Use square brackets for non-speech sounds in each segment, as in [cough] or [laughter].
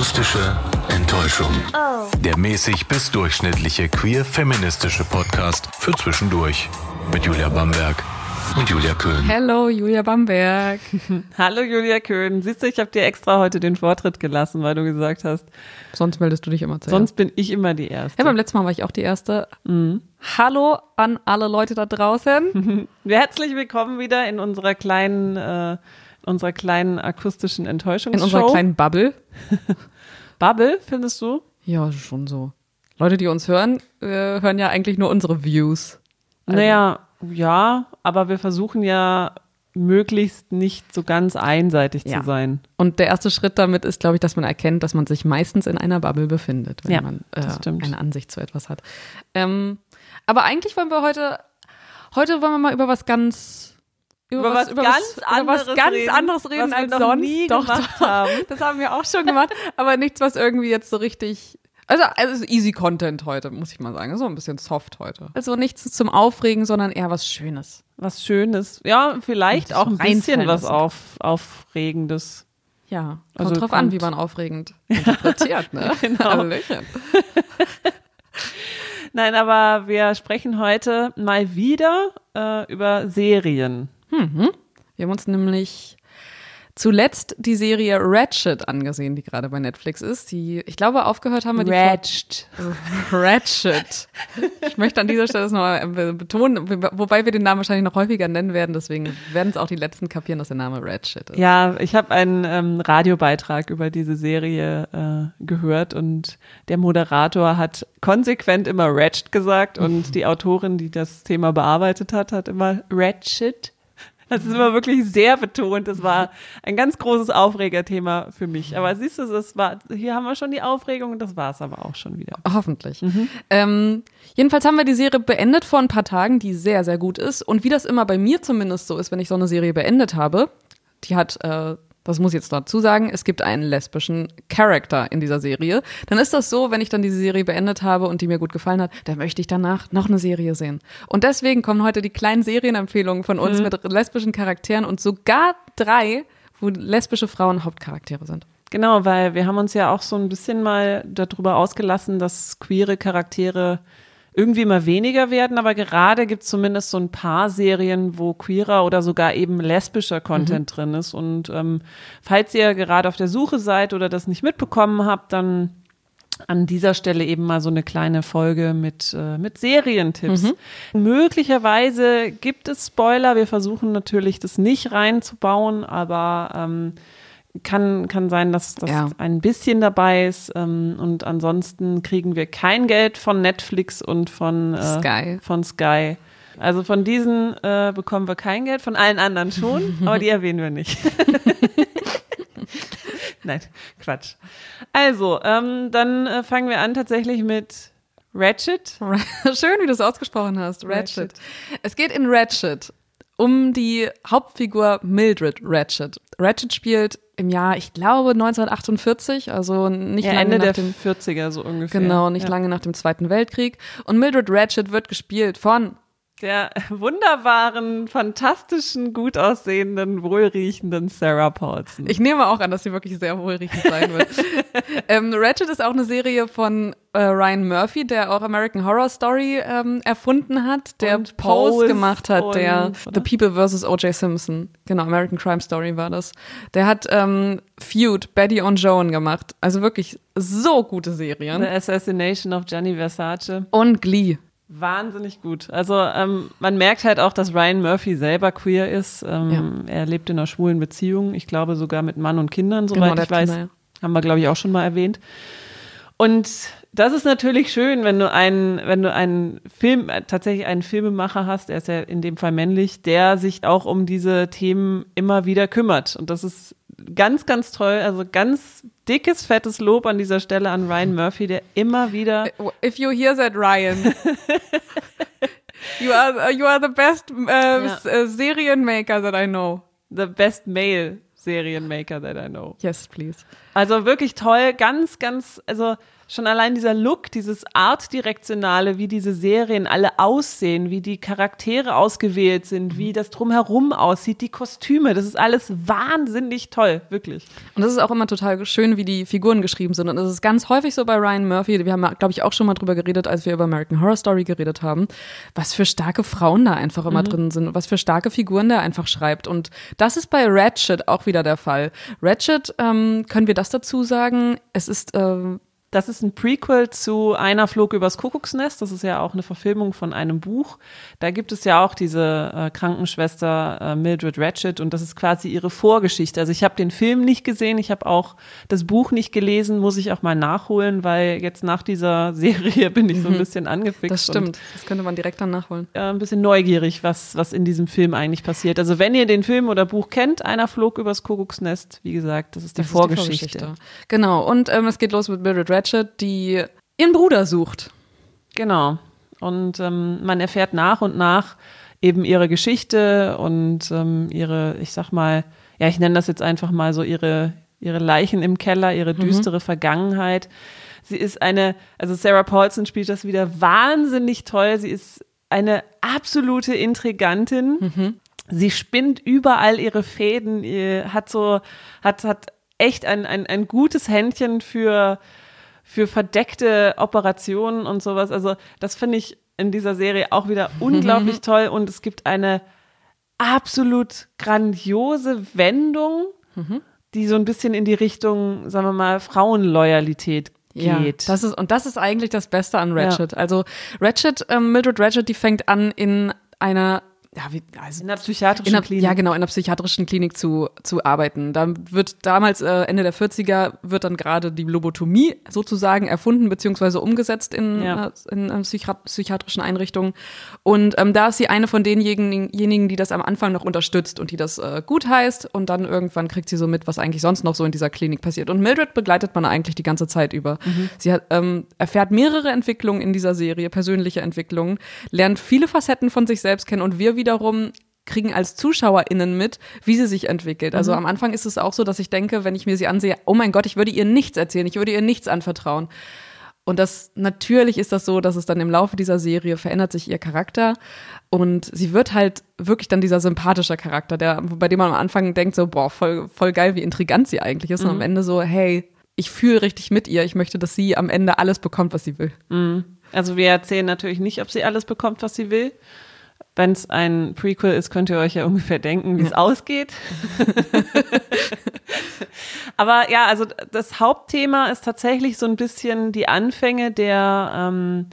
Akustische Enttäuschung. Der mäßig bis durchschnittliche queer-feministische Podcast für zwischendurch. Mit Julia Bamberg und Julia Köhn. Hello, Julia Bamberg. [laughs] Hallo Julia Köhn. Siehst du, ich habe dir extra heute den Vortritt gelassen, weil du gesagt hast, Sonst meldest du dich immer zuerst. sonst bin ich immer die Erste. Ja, beim letzten Mal war ich auch die Erste. Hallo an alle Leute da draußen. [laughs] Herzlich willkommen wieder in unserer kleinen, äh, unserer kleinen akustischen In Enttäuschungsshow. unserer kleinen Bubble. [laughs] Bubble, findest du? Ja, schon so. Leute, die uns hören, äh, hören ja eigentlich nur unsere Views. Naja, ja, aber wir versuchen ja möglichst nicht so ganz einseitig Ja. zu sein. Und der erste Schritt damit ist, glaube ich, dass man erkennt, dass man sich meistens in einer Bubble befindet, wenn Ja, man äh, eine Ansicht zu etwas hat. Ähm, aber eigentlich wollen wir heute, heute wollen wir mal über was ganz Über was ganz über was anderes ganz reden, anderes reden was wir als noch sonst. nie doch, gemacht doch. haben. [laughs] Das haben wir auch schon gemacht, aber nichts, was irgendwie jetzt so richtig. Also, also easy Content heute, muss ich mal sagen. So ein bisschen soft heute. Also nichts zum Aufregen, sondern eher was Schönes. Was Schönes. Ja, vielleicht auch ein bisschen was auf, Aufregendes. Ja, kommt Also drauf an, kommt- wie man aufregend interpretiert, ne? [laughs] Genau. [laughs] Nein, aber wir sprechen heute mal wieder äh, über Serien. Wir haben uns nämlich zuletzt die Serie Ratchet angesehen, die gerade bei Netflix ist. Die, ich glaube, aufgehört haben wir die Ratched. [laughs] vor- Ratchet. Ich möchte an dieser Stelle das nochmal betonen, wobei wir den Namen wahrscheinlich noch häufiger nennen werden, deswegen werden es auch die Letzten kapieren, dass der Name Ratchet ist. Ja, ich habe einen ähm, Radiobeitrag über diese Serie äh, gehört und der Moderator hat konsequent immer Ratched gesagt und die Autorin, die das Thema bearbeitet hat, hat immer Ratchet. Das ist immer wirklich sehr betont. Das war ein ganz großes Aufregerthema für mich. Aber siehst du, das war, hier haben wir schon die Aufregung und das war es aber auch schon wieder. Hoffentlich. Ähm, jedenfalls haben wir die Serie beendet vor ein paar Tagen, die sehr, sehr gut ist. Und wie das immer bei mir zumindest so ist, wenn ich so eine Serie beendet habe, die hat, äh, das muss ich jetzt dazu sagen, es gibt einen lesbischen Charakter in dieser Serie. Dann ist das so, wenn ich dann diese Serie beendet habe und die mir gut gefallen hat, dann möchte ich danach noch eine Serie sehen. Und deswegen kommen heute die kleinen Serienempfehlungen von uns mit lesbischen Charakteren und sogar drei, wo lesbische Frauen Hauptcharaktere sind. Genau, weil wir haben uns ja auch so ein bisschen mal darüber ausgelassen, dass queere Charaktere irgendwie immer weniger werden, aber gerade gibt es zumindest so ein paar Serien, wo queerer oder sogar eben lesbischer Content drin ist. Und ähm, falls ihr gerade auf der Suche seid oder das nicht mitbekommen habt, dann an dieser Stelle eben mal so eine kleine Folge mit, äh, mit Serientipps. Möglicherweise gibt es Spoiler. Wir versuchen natürlich, das nicht reinzubauen, aber ähm, kann, kann sein, dass das Ja. ein bisschen dabei ist. Ähm, und ansonsten kriegen wir kein Geld von Netflix und von äh, Sky. Von Sky. Also von diesen äh, bekommen wir kein Geld, von allen anderen schon, [laughs] aber die erwähnen wir nicht. [laughs] Nein, Quatsch. Also, ähm, dann äh, fangen wir an tatsächlich mit Ratchet. [laughs] Schön, wie du es ausgesprochen hast. Ratchet. Ratchet. Es geht in Ratchet um die Hauptfigur Mildred Ratchet. Ratchet spielt im Jahr, ich glaube, 1948, also nicht Ja, lange Ende nach der dem 40er so ungefähr. Genau, nicht ja. lange nach dem Zweiten Weltkrieg. Und Mildred Ratchet wird gespielt von Der wunderbaren, fantastischen, gut aussehenden, wohlriechenden Sarah Paulson. Ich nehme auch an, dass sie wirklich sehr wohlriechend sein wird. [laughs] ähm, Ratchet ist auch eine Serie von äh, Ryan Murphy, der auch American Horror Story ähm, erfunden hat, der Und Pose Pose gemacht hat, der und- The People vs. O.J. Simpson. Genau, American Crime Story war das. Der hat ähm, Feud, Betty und Joan gemacht. Also wirklich so gute Serien. The Assassination of Gianni Versace. Und Glee. Wahnsinnig gut. Also ähm, man merkt halt auch, dass Ryan Murphy selber queer ist. Ähm, Er lebt in einer schwulen Beziehung. Ich glaube sogar mit Mann und Kindern, soweit Genau, ich weiß. Kinder, ja. Haben wir, glaube ich, auch schon mal erwähnt. Und das ist natürlich schön, wenn du einen, wenn du einen Film, äh, tatsächlich einen Filmemacher hast, er ist ja in dem Fall männlich, der sich auch um diese Themen immer wieder kümmert. Und das ist ganz, ganz toll. Also ganz dickes, fettes Lob an dieser Stelle an Ryan Murphy, der immer wieder If you hear that, Ryan. [laughs] you are you are the best äh, s- äh, Serienmaker that I know. the best male Serienmaker that I know. Yes, please. Also wirklich toll, ganz, ganz, also schon allein dieser Look, dieses Artdirektionale, wie diese Serien alle aussehen, wie die Charaktere ausgewählt sind, wie das drumherum aussieht, die Kostüme, das ist alles wahnsinnig toll, wirklich. Und das ist auch immer total schön, wie die Figuren geschrieben sind. Und das ist ganz häufig so bei Ryan Murphy. Wir haben, glaube ich, auch schon mal drüber geredet, als wir über American Horror Story geredet haben, was für starke Frauen da einfach immer mhm. drin sind, was für starke Figuren der einfach schreibt. Und das ist bei Ratchet auch wieder der Fall. Ratchet, ähm, können wir das dazu sagen? Es ist äh, das ist ein Prequel zu Einer flog übers Kuckucksnest. Das ist ja auch eine Verfilmung von einem Buch. Da gibt es ja auch diese äh, Krankenschwester äh, Mildred Ratchet und das ist quasi ihre Vorgeschichte. Also ich habe den Film nicht gesehen, ich habe auch das Buch nicht gelesen, muss ich auch mal nachholen, weil jetzt nach dieser [laughs] Serie bin ich so ein mhm. bisschen angefixt. Das stimmt, das könnte man direkt dann nachholen. Äh, ein bisschen neugierig, was, was in diesem Film eigentlich passiert. Also wenn ihr den Film oder Buch kennt, Einer flog übers Kuckucksnest, wie gesagt, das ist die, das Vorgeschichte. Ist die Vorgeschichte. Genau, und ähm, es geht los mit Mildred Ratchet Ratchet, die ihren Bruder sucht. Genau. Und ähm, man erfährt nach und nach eben ihre Geschichte und ähm, ihre, ich sag mal, ja, ich nenne das jetzt einfach mal so ihre, ihre Leichen im Keller, ihre mhm. düstere mhm. Vergangenheit. Sie ist eine, also Sarah Paulson spielt das wieder wahnsinnig toll. Sie ist eine absolute Intrigantin. Mhm. Sie spinnt überall ihre Fäden, hat so, hat, hat echt ein, ein, ein gutes Händchen für, für verdeckte Operationen und sowas. Also das finde ich in dieser Serie auch wieder [laughs] unglaublich toll und es gibt eine absolut grandiose Wendung, mhm. die so ein bisschen in die Richtung, sagen wir mal, Frauenloyalität geht. Ja, das ist, und das ist eigentlich das Beste an Ratchet. Ja. Also Ratchet, ähm, Mildred Ratchet, die fängt an in einer ja, wie, also in einer psychiatrischen in einer, Klinik. Ja, genau, in einer psychiatrischen Klinik zu, zu arbeiten. Da wird damals, äh, Ende der 40er, wird dann gerade die Lobotomie sozusagen erfunden beziehungsweise umgesetzt in, ja. äh, in äh, psychiatrischen Einrichtungen. Und ähm, da ist sie eine von denjenigen, die das am Anfang noch unterstützt und die das äh, gut heißt. Und dann irgendwann kriegt sie so mit, was eigentlich sonst noch so in dieser Klinik passiert. Und Mildred begleitet man eigentlich die ganze Zeit über. Mhm. Sie hat, ähm, erfährt mehrere Entwicklungen in dieser Serie, persönliche Entwicklungen, lernt viele Facetten von sich selbst kennen und wir wiederum kriegen als ZuschauerInnen mit, wie sie sich entwickelt. Also mhm. am Anfang ist es auch so, dass ich denke, wenn ich mir sie ansehe, oh mein Gott, ich würde ihr nichts erzählen, ich würde ihr nichts anvertrauen. Und das natürlich ist das so, dass es dann im Laufe dieser Serie verändert sich ihr Charakter und sie wird halt wirklich dann dieser sympathische Charakter, der, bei dem man am Anfang denkt so, boah, voll, voll geil, wie intrigant sie eigentlich ist. Mhm. Und am mhm. Ende so, hey, ich fühle richtig mit ihr, ich möchte, dass sie am Ende alles bekommt, was sie will. Mhm. Also wir erzählen natürlich nicht, ob sie alles bekommt, was sie will. Wenn es ein Prequel ist, könnt ihr euch ja ungefähr denken, wie es ja. ausgeht. Aber ja, also das Hauptthema ist tatsächlich so ein bisschen die Anfänge der, ähm,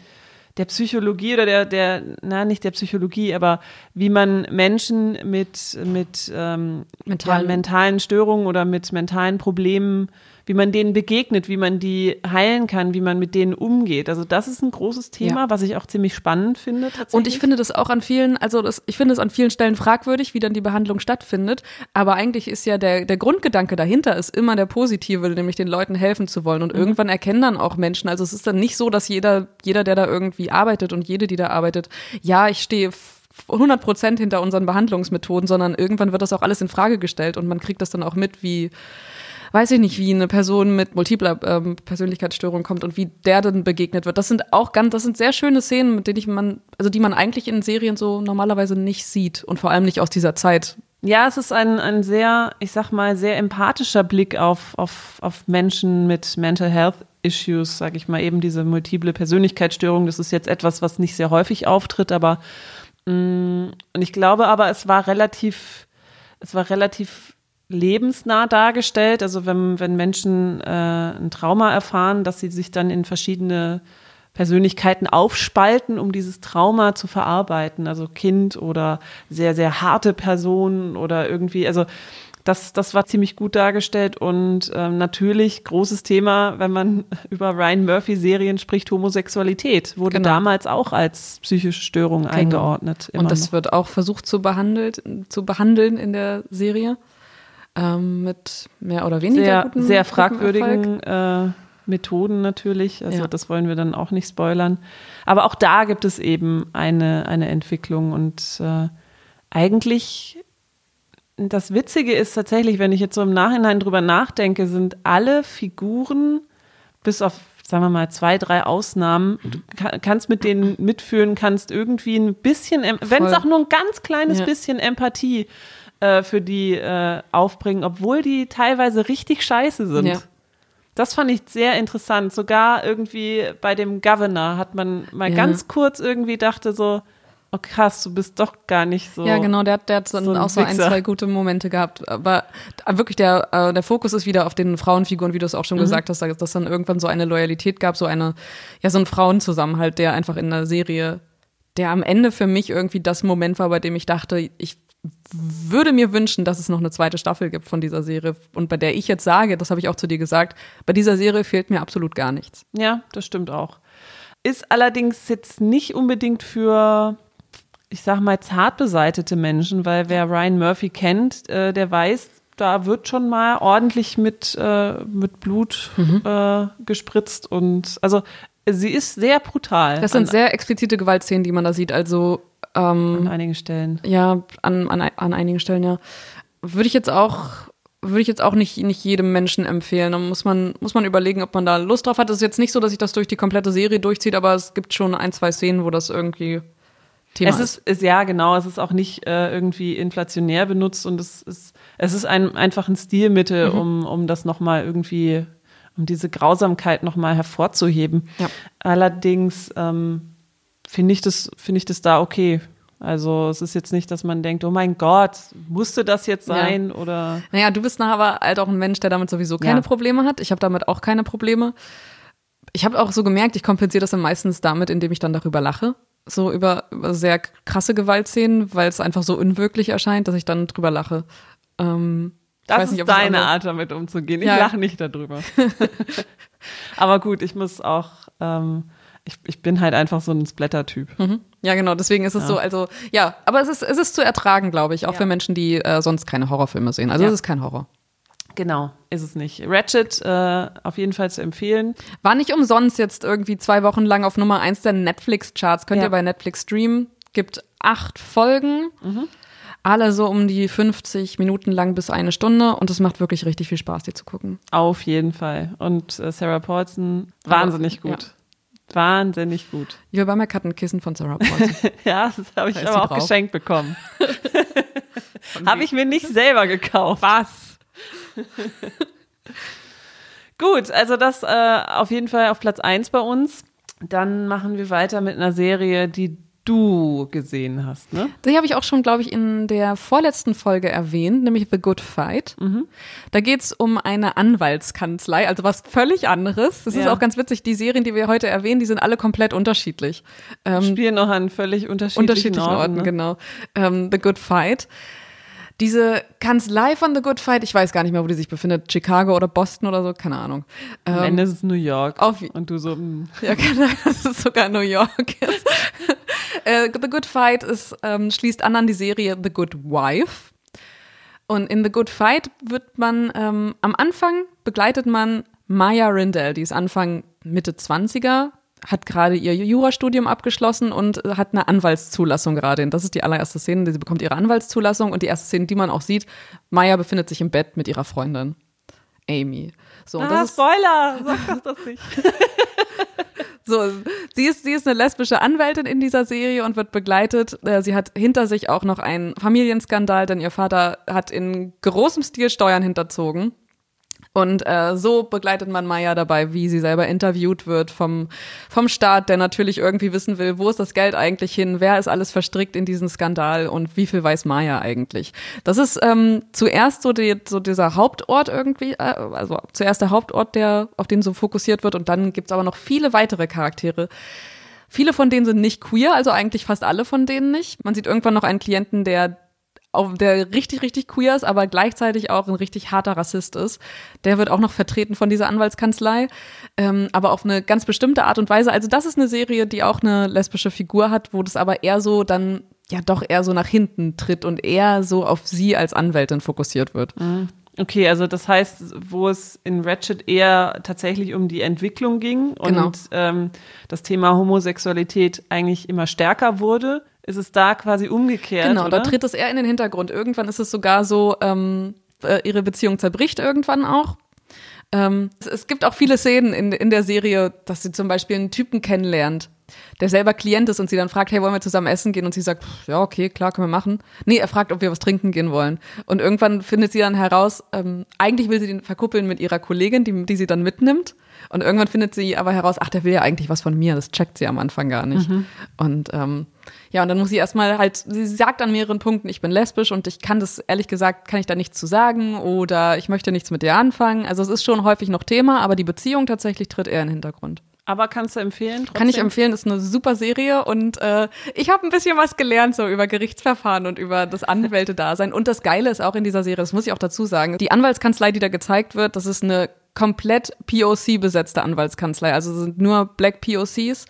der Psychologie oder der, der, na, nicht der Psychologie, aber wie man Menschen mit, mit ähm, mentalen. Ja, mentalen Störungen oder mit mentalen Problemen wie man denen begegnet, wie man die heilen kann, wie man mit denen umgeht. Also das ist ein großes Thema, ja. was ich auch ziemlich spannend finde. Und ich finde das auch an vielen, also das, ich finde es an vielen Stellen fragwürdig, wie dann die Behandlung stattfindet. Aber eigentlich ist ja der, der Grundgedanke dahinter ist immer der positive, nämlich den Leuten helfen zu wollen. Und mhm. irgendwann erkennen dann auch Menschen, also es ist dann nicht so, dass jeder, jeder, der da irgendwie arbeitet und jede, die da arbeitet, ja, ich stehe 100 Prozent hinter unseren Behandlungsmethoden, sondern irgendwann wird das auch alles in Frage gestellt und man kriegt das dann auch mit, wie, weiß ich nicht, wie eine Person mit multipler ähm, Persönlichkeitsstörung kommt und wie der dann begegnet wird. Das sind auch ganz, das sind sehr schöne Szenen, mit denen ich man, also die man eigentlich in Serien so normalerweise nicht sieht und vor allem nicht aus dieser Zeit. Ja, es ist ein, ein sehr, ich sag mal, sehr empathischer Blick auf, auf, auf Menschen mit Mental Health Issues, sag ich mal, eben diese multiple Persönlichkeitsstörung. Das ist jetzt etwas, was nicht sehr häufig auftritt, aber mh, mm, und ich glaube aber, es war relativ, es war relativ lebensnah dargestellt. Also wenn, wenn Menschen äh, ein Trauma erfahren, dass sie sich dann in verschiedene Persönlichkeiten aufspalten, um dieses Trauma zu verarbeiten. Also Kind oder sehr, sehr harte Person oder irgendwie, also das, das war ziemlich gut dargestellt und ähm, natürlich großes Thema, wenn man [laughs] über Ryan Murphy Serien spricht, Homosexualität wurde genau. damals auch als psychische Störung genau. eingeordnet. Und das noch. wird auch versucht zu, behandelt, zu behandeln in der Serie ähm, mit mehr oder weniger sehr, guten, sehr fragwürdigen äh, Methoden natürlich. Also ja. das wollen wir dann auch nicht spoilern. Aber auch da gibt es eben eine, eine Entwicklung und äh, eigentlich das Witzige ist tatsächlich, wenn ich jetzt so im Nachhinein drüber nachdenke, sind alle Figuren, bis auf sagen wir mal, zwei, drei Ausnahmen. Du kannst mit denen mitfühlen, kannst irgendwie ein bisschen, wenn es auch nur ein ganz kleines ja. bisschen Empathie äh, für die äh, aufbringen, obwohl die teilweise richtig scheiße sind. Ja. Das fand ich sehr interessant. Sogar irgendwie bei dem Governor hat man mal ja. ganz kurz irgendwie dachte so, oh krass, du bist doch gar nicht so. Ja, genau, der, hat, der hat dann so auch so ein, zwei gute Momente gehabt. Aber wirklich, der, äh, der Fokus ist wieder auf den Frauenfiguren, wie du es auch schon mhm. gesagt hast, dass dann irgendwann so eine Loyalität gab, so eine, ja, so ein Frauenzusammenhalt, der einfach in der Serie, der am Ende für mich irgendwie das Moment war, bei dem ich dachte, ich würde mir wünschen, dass es noch eine zweite Staffel gibt von dieser Serie und bei der ich jetzt sage, das habe ich auch zu dir gesagt, bei dieser Serie fehlt mir absolut gar nichts. Ja, das stimmt auch. Ist allerdings jetzt nicht unbedingt für ich sag mal, zart beseitete Menschen, weil wer Ryan Murphy kennt, äh, der weiß, da wird schon mal ordentlich mit, äh, mit Blut mhm. äh, gespritzt und also sie ist sehr brutal. Das sind sehr explizite Gewaltszenen, die man da sieht. Also ähm, an einigen Stellen. Ja, an, an, an einigen Stellen, ja. Würde ich jetzt auch würde ich jetzt auch nicht, nicht jedem Menschen empfehlen. Da muss man, muss man überlegen, ob man da Lust drauf hat. Es ist jetzt nicht so, dass sich das durch die komplette Serie durchzieht, aber es gibt schon ein, zwei Szenen, wo das irgendwie Thema es ist. ist. Ja, genau. Es ist auch nicht äh, irgendwie inflationär benutzt und es ist, es ist ein, einfach ein Stilmittel, mhm. um, um das nochmal irgendwie, um diese Grausamkeit nochmal hervorzuheben. Ja. Allerdings ähm, finde ich, das, finde ich das da okay. Also es ist jetzt nicht, dass man denkt, oh mein Gott, musste das jetzt sein ja. oder. Naja, du bist aber halt auch ein Mensch, der damit sowieso keine ja. Probleme hat. Ich habe damit auch keine Probleme. Ich habe auch so gemerkt, ich kompensiere das dann meistens damit, indem ich dann darüber lache so über, über sehr krasse Gewaltszenen, weil es einfach so unwirklich erscheint, dass ich dann drüber lache. Ähm, das nicht, ist deine Art, damit umzugehen. Ich ja. lache nicht darüber. [laughs] Aber gut, ich muss auch, ähm, ich, ich bin halt einfach so ein Splatter-Typ. Mhm. Ja, genau, deswegen ist es ja. so, also, ja, aber es ist, es ist zu ertragen, glaube ich, auch ja. für Menschen, die äh, sonst keine Horrorfilme sehen. Also es ist kein Horror. Genau, ist es nicht. Ratchet äh, auf jeden Fall zu empfehlen. War nicht umsonst jetzt irgendwie zwei Wochen lang auf Nummer eins der Netflix-Charts. Könnt ja. ihr bei Netflix streamen. Gibt acht Folgen. Mhm. Alle so um die 50 Minuten lang bis eine Stunde und es macht wirklich richtig viel Spaß, die zu gucken. Auf jeden Fall. Und äh, Sarah Paulson, wahnsinnig gut. Wahnsinnig gut. Ich will bei mir Kissen von Sarah Paulson. [laughs] ja, das habe ich aber auch drauf. geschenkt bekommen. [laughs] habe ich mir nicht selber gekauft. Was? [laughs] Gut, also das äh, auf jeden Fall auf Platz 1 bei uns. Dann machen wir weiter mit einer Serie, die du gesehen hast, ne? Die habe ich auch schon, glaube ich, in der vorletzten Folge erwähnt, nämlich The Good Fight. Mhm. Da geht es um eine Anwaltskanzlei, also was völlig anderes. Das ja. ist auch ganz witzig. Die Serien, die wir heute erwähnen, die sind alle komplett unterschiedlich. Ähm, Spielen noch an völlig unterschiedlichen, unterschiedlichen Orten, Orten ne? genau. Ähm, The Good Fight diese Kanzlei von The Good Fight, ich weiß gar nicht mehr, wo die sich befindet, Chicago oder Boston oder so, keine Ahnung. Am ähm, Ende ist es New York. Auf, und du so, mh. Hm. Ja, genau, [laughs] dass es sogar New York ist. [laughs] äh, The Good Fight ist, ähm, schließt an an die Serie The Good Wife. Und in The Good Fight wird man, ähm, am Anfang begleitet man Maya Rindell, die ist Anfang Mitte 20er, hat gerade ihr Jurastudium abgeschlossen und hat eine Anwaltszulassung gerade. Und das ist die allererste Szene, sie bekommt ihre Anwaltszulassung und die erste Szene, die man auch sieht, Maya befindet sich im Bett mit ihrer Freundin Amy. So, ah, das Spoiler, sag das nicht. [laughs] so, sie ist, sie ist eine lesbische Anwältin in dieser Serie und wird begleitet. Äh, sie hat hinter sich auch noch einen Familienskandal, denn ihr Vater hat in großem Stil Steuern hinterzogen. Und äh, so begleitet man Maya dabei, wie sie selber interviewt wird vom, vom Staat, der natürlich irgendwie wissen will, wo ist das Geld eigentlich hin, wer ist alles verstrickt in diesen Skandal und wie viel weiß Maya eigentlich. Das ist ähm, zuerst so, die, so dieser Hauptort irgendwie, äh, also zuerst der Hauptort, der auf den so fokussiert wird und dann gibt's aber noch viele weitere Charaktere. Viele von denen sind nicht queer, also eigentlich fast alle von denen nicht. Man sieht irgendwann noch einen Klienten, der der richtig, richtig queer ist, aber gleichzeitig auch ein richtig harter Rassist ist. Der wird auch noch vertreten von dieser Anwaltskanzlei, ähm, aber auf eine ganz bestimmte Art und Weise. Also das ist eine Serie, die auch eine lesbische Figur hat, wo das aber eher so dann ja doch eher so nach hinten tritt und eher so auf sie als Anwältin fokussiert wird. Mhm. Okay, also das heißt, wo es in Ratchet eher tatsächlich um die Entwicklung ging und genau. ähm, das Thema Homosexualität eigentlich immer stärker wurde, ist es da quasi umgekehrt. Genau, oder? da tritt es eher in den Hintergrund. Irgendwann ist es sogar so, ähm, äh, ihre Beziehung zerbricht irgendwann auch. Ähm, es, es, gibt auch viele Szenen in, in der Serie, dass sie zum Beispiel einen Typen kennenlernt, der selber Klient ist und sie dann fragt, hey, wollen wir zusammen essen gehen? Und sie sagt, ja, okay, klar, können wir machen. Nee, er fragt, ob wir was trinken gehen wollen. Und irgendwann findet sie dann heraus, ähm, eigentlich will sie den verkuppeln mit ihrer Kollegin, die, die sie dann mitnimmt. Und irgendwann findet sie aber heraus, ach, der will ja eigentlich was von mir. Das checkt sie am Anfang gar nicht. Mhm. Und ähm, ja, und dann muss sie erstmal halt, sie sagt an mehreren Punkten, ich bin lesbisch und ich kann das, ehrlich gesagt, kann ich da nichts zu sagen oder ich möchte nichts mit dir anfangen. Also es ist schon häufig noch Thema, aber die Beziehung tatsächlich tritt eher in den Hintergrund. Aber kannst du empfehlen? Trotzdem? Kann ich empfehlen, ist eine super Serie und äh, ich habe ein bisschen was gelernt so über Gerichtsverfahren und über das Anwälte-Dasein. Und das Geile ist auch in dieser Serie, das muss ich auch dazu sagen, die Anwaltskanzlei, die da gezeigt wird, das ist eine komplett POC-besetzte Anwaltskanzlei. Also sind nur Black POCs,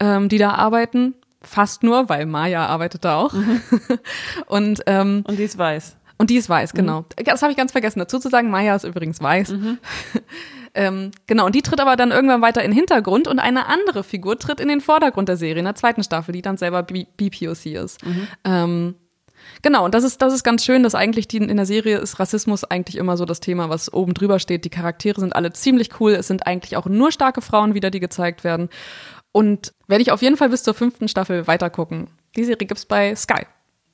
ähm, die da arbeiten. Fast nur, weil Maya arbeitet da auch. Mhm. [laughs] und, ähm, und die ist weiß. Und die ist weiß, genau. Mhm. Das habe ich ganz vergessen dazu zu sagen. Maya ist übrigens weiß. Mhm. [laughs] ähm, genau, und die tritt aber dann irgendwann weiter in den Hintergrund und eine andere Figur tritt in den Vordergrund der Serie, in der zweiten Staffel, die dann selber BPOC ist. Mhm. Ähm, Genau, und das ist, das ist ganz schön, dass eigentlich die, in der Serie ist Rassismus eigentlich immer so das Thema, was oben drüber steht. Die Charaktere sind alle ziemlich cool. Es sind eigentlich auch nur starke Frauen wieder, die gezeigt werden. Und werde ich auf jeden Fall bis zur fünften Staffel weitergucken. Die Serie gibt's bei Sky.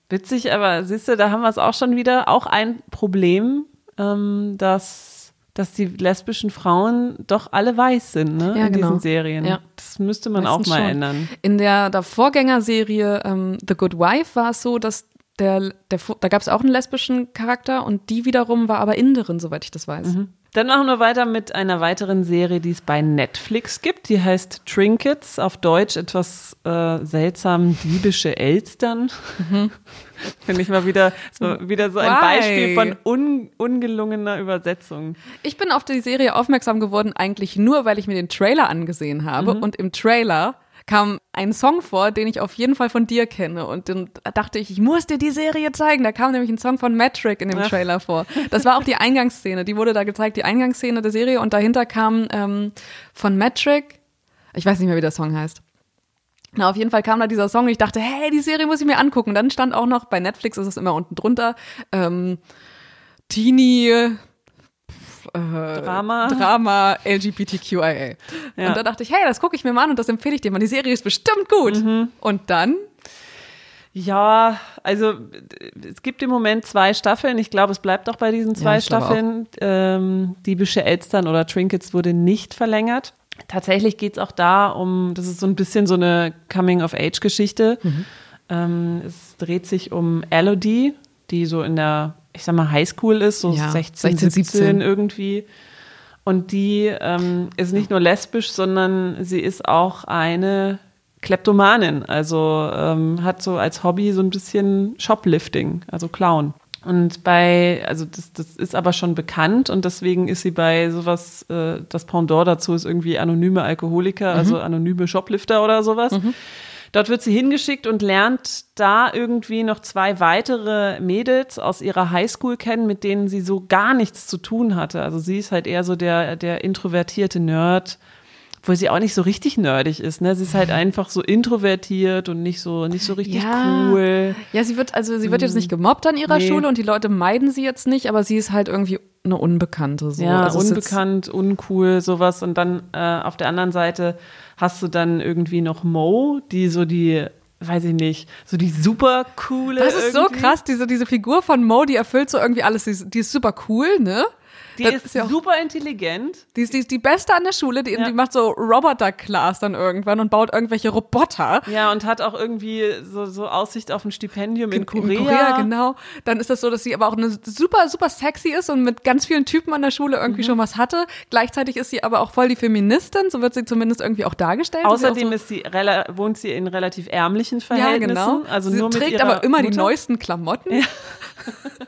Witzig, aber siehst du, da haben wir es auch schon wieder. Auch ein Problem, ähm, dass dass die lesbischen Frauen doch alle weiß sind, ne? Ja, in genau. diesen Serien. Ja. Das müsste man Meistens auch mal schon. ändern. In der, der Vorgängerserie ähm, The Good Wife war es so, dass der, der, da gab es auch einen lesbischen Charakter und die wiederum war aber Inderin, soweit ich das weiß. Mhm. Dann machen wir weiter mit einer weiteren Serie, die es bei Netflix gibt. Die heißt Trinkets, auf Deutsch etwas äh, seltsam diebische Elstern. Mhm. [laughs] Finde ich mal wieder, so, wieder so ein Why? Beispiel von un, ungelungener Übersetzung. Ich bin auf die Serie aufmerksam geworden, eigentlich nur, weil ich mir den Trailer angesehen habe. Mhm. Und im Trailer kam ein Song vor, den ich auf jeden Fall von dir kenne. Und dann dachte ich, ich muss dir die Serie zeigen. Da kam nämlich ein Song von Metric in dem Ach. Trailer vor. Das war auch die Eingangsszene. Die wurde da gezeigt, die Eingangsszene der Serie. Und dahinter kam ähm, von Metric, ich weiß nicht mehr, wie der Song heißt. Na, auf jeden Fall kam da dieser Song und ich dachte, hey, die Serie muss ich mir angucken. Dann stand auch noch, bei Netflix ist es immer unten drunter, ähm, Teenie äh, Drama. Drama LGBTQIA. Ja. Und da dachte ich, hey, das gucke ich mir mal an und das empfehle ich dir mal. Die Serie ist bestimmt gut. Mhm. Und dann ja, also es gibt im Moment zwei Staffeln. Ich glaube, es bleibt auch bei diesen zwei ja, Staffeln. Ähm, Diebische Elstern oder Trinkets wurde nicht verlängert. Tatsächlich geht es auch da um, das ist so ein bisschen so eine Coming-of-Age-Geschichte. Mhm. Ähm, es dreht sich um Elodie, die so in der ich sag mal, Highschool ist, so ja, 16, 16, 17, 17 irgendwie. Und die ähm, ist nicht nur lesbisch, sondern sie ist auch eine Kleptomanin. Also ähm, hat so als Hobby so ein bisschen Shoplifting, also Clown. Und bei, also das, das ist aber schon bekannt und deswegen ist sie bei sowas, äh, das Pendant dazu ist irgendwie anonyme Alkoholiker, mhm. also anonyme Shoplifter oder sowas. Mhm. Dort wird sie hingeschickt und lernt da irgendwie noch zwei weitere Mädels aus ihrer Highschool kennen, mit denen sie so gar nichts zu tun hatte. Also sie ist halt eher so der, der introvertierte Nerd, obwohl sie auch nicht so richtig nerdig ist. Ne? Sie ist halt [laughs] einfach so introvertiert und nicht so nicht so richtig ja. cool. Ja, sie wird also sie wird jetzt nicht gemobbt an ihrer nee. Schule und die Leute meiden sie jetzt nicht, aber sie ist halt irgendwie eine Unbekannte. So. Ja, also unbekannt, uncool, sowas. Und dann äh, auf der anderen Seite hast du dann irgendwie noch Mo, die so die weiß ich nicht, so die super coole. Das ist irgendwie. so krass, diese, diese Figur von Mo, die erfüllt so irgendwie alles, die ist, die ist super cool, ne? Die das ist, ist ja super intelligent. Die ist, die ist die Beste an der Schule, die, ja. die macht so Roboter-Class dann irgendwann und baut irgendwelche Roboter. Ja, und hat auch irgendwie so, so Aussicht auf ein Stipendium in, in Korea. In Korea, genau. Dann ist das so, dass sie aber auch eine super, super sexy ist und mit ganz vielen Typen an der Schule irgendwie mhm. schon was hatte. Gleichzeitig ist sie aber auch voll die Feministin, so wird sie zumindest irgendwie auch dargestellt. Außerdem ist sie, ist sie wohnt sie in relativ ärmlichen Verhältnissen. Ja, genau. Also sie nur trägt aber immer Mutter. die neuesten Klamotten. Ja. [laughs]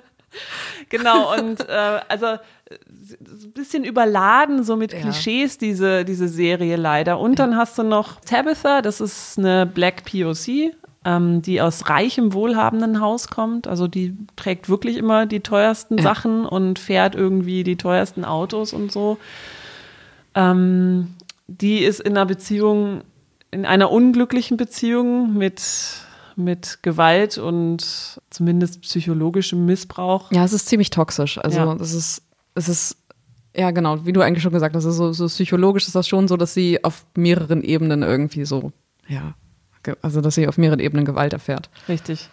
genau, und äh, also ein bisschen überladen, so mit ja. Klischees, diese, diese Serie leider. Und dann hast du noch Tabitha, das ist eine Black POC, ähm, die aus reichem, wohlhabenden Haus kommt. Also die trägt wirklich immer die teuersten ja. Sachen und fährt irgendwie die teuersten Autos und so. Ähm, die ist in einer Beziehung, in einer unglücklichen Beziehung mit mit Gewalt und zumindest psychologischem Missbrauch. Ja, es ist ziemlich toxisch. Also ja. das ist es ist Ja, genau, wie du eigentlich schon gesagt hast, also so, so psychologisch ist das schon so, dass sie auf mehreren Ebenen irgendwie so, ja, also dass sie auf mehreren Ebenen Gewalt erfährt. Richtig.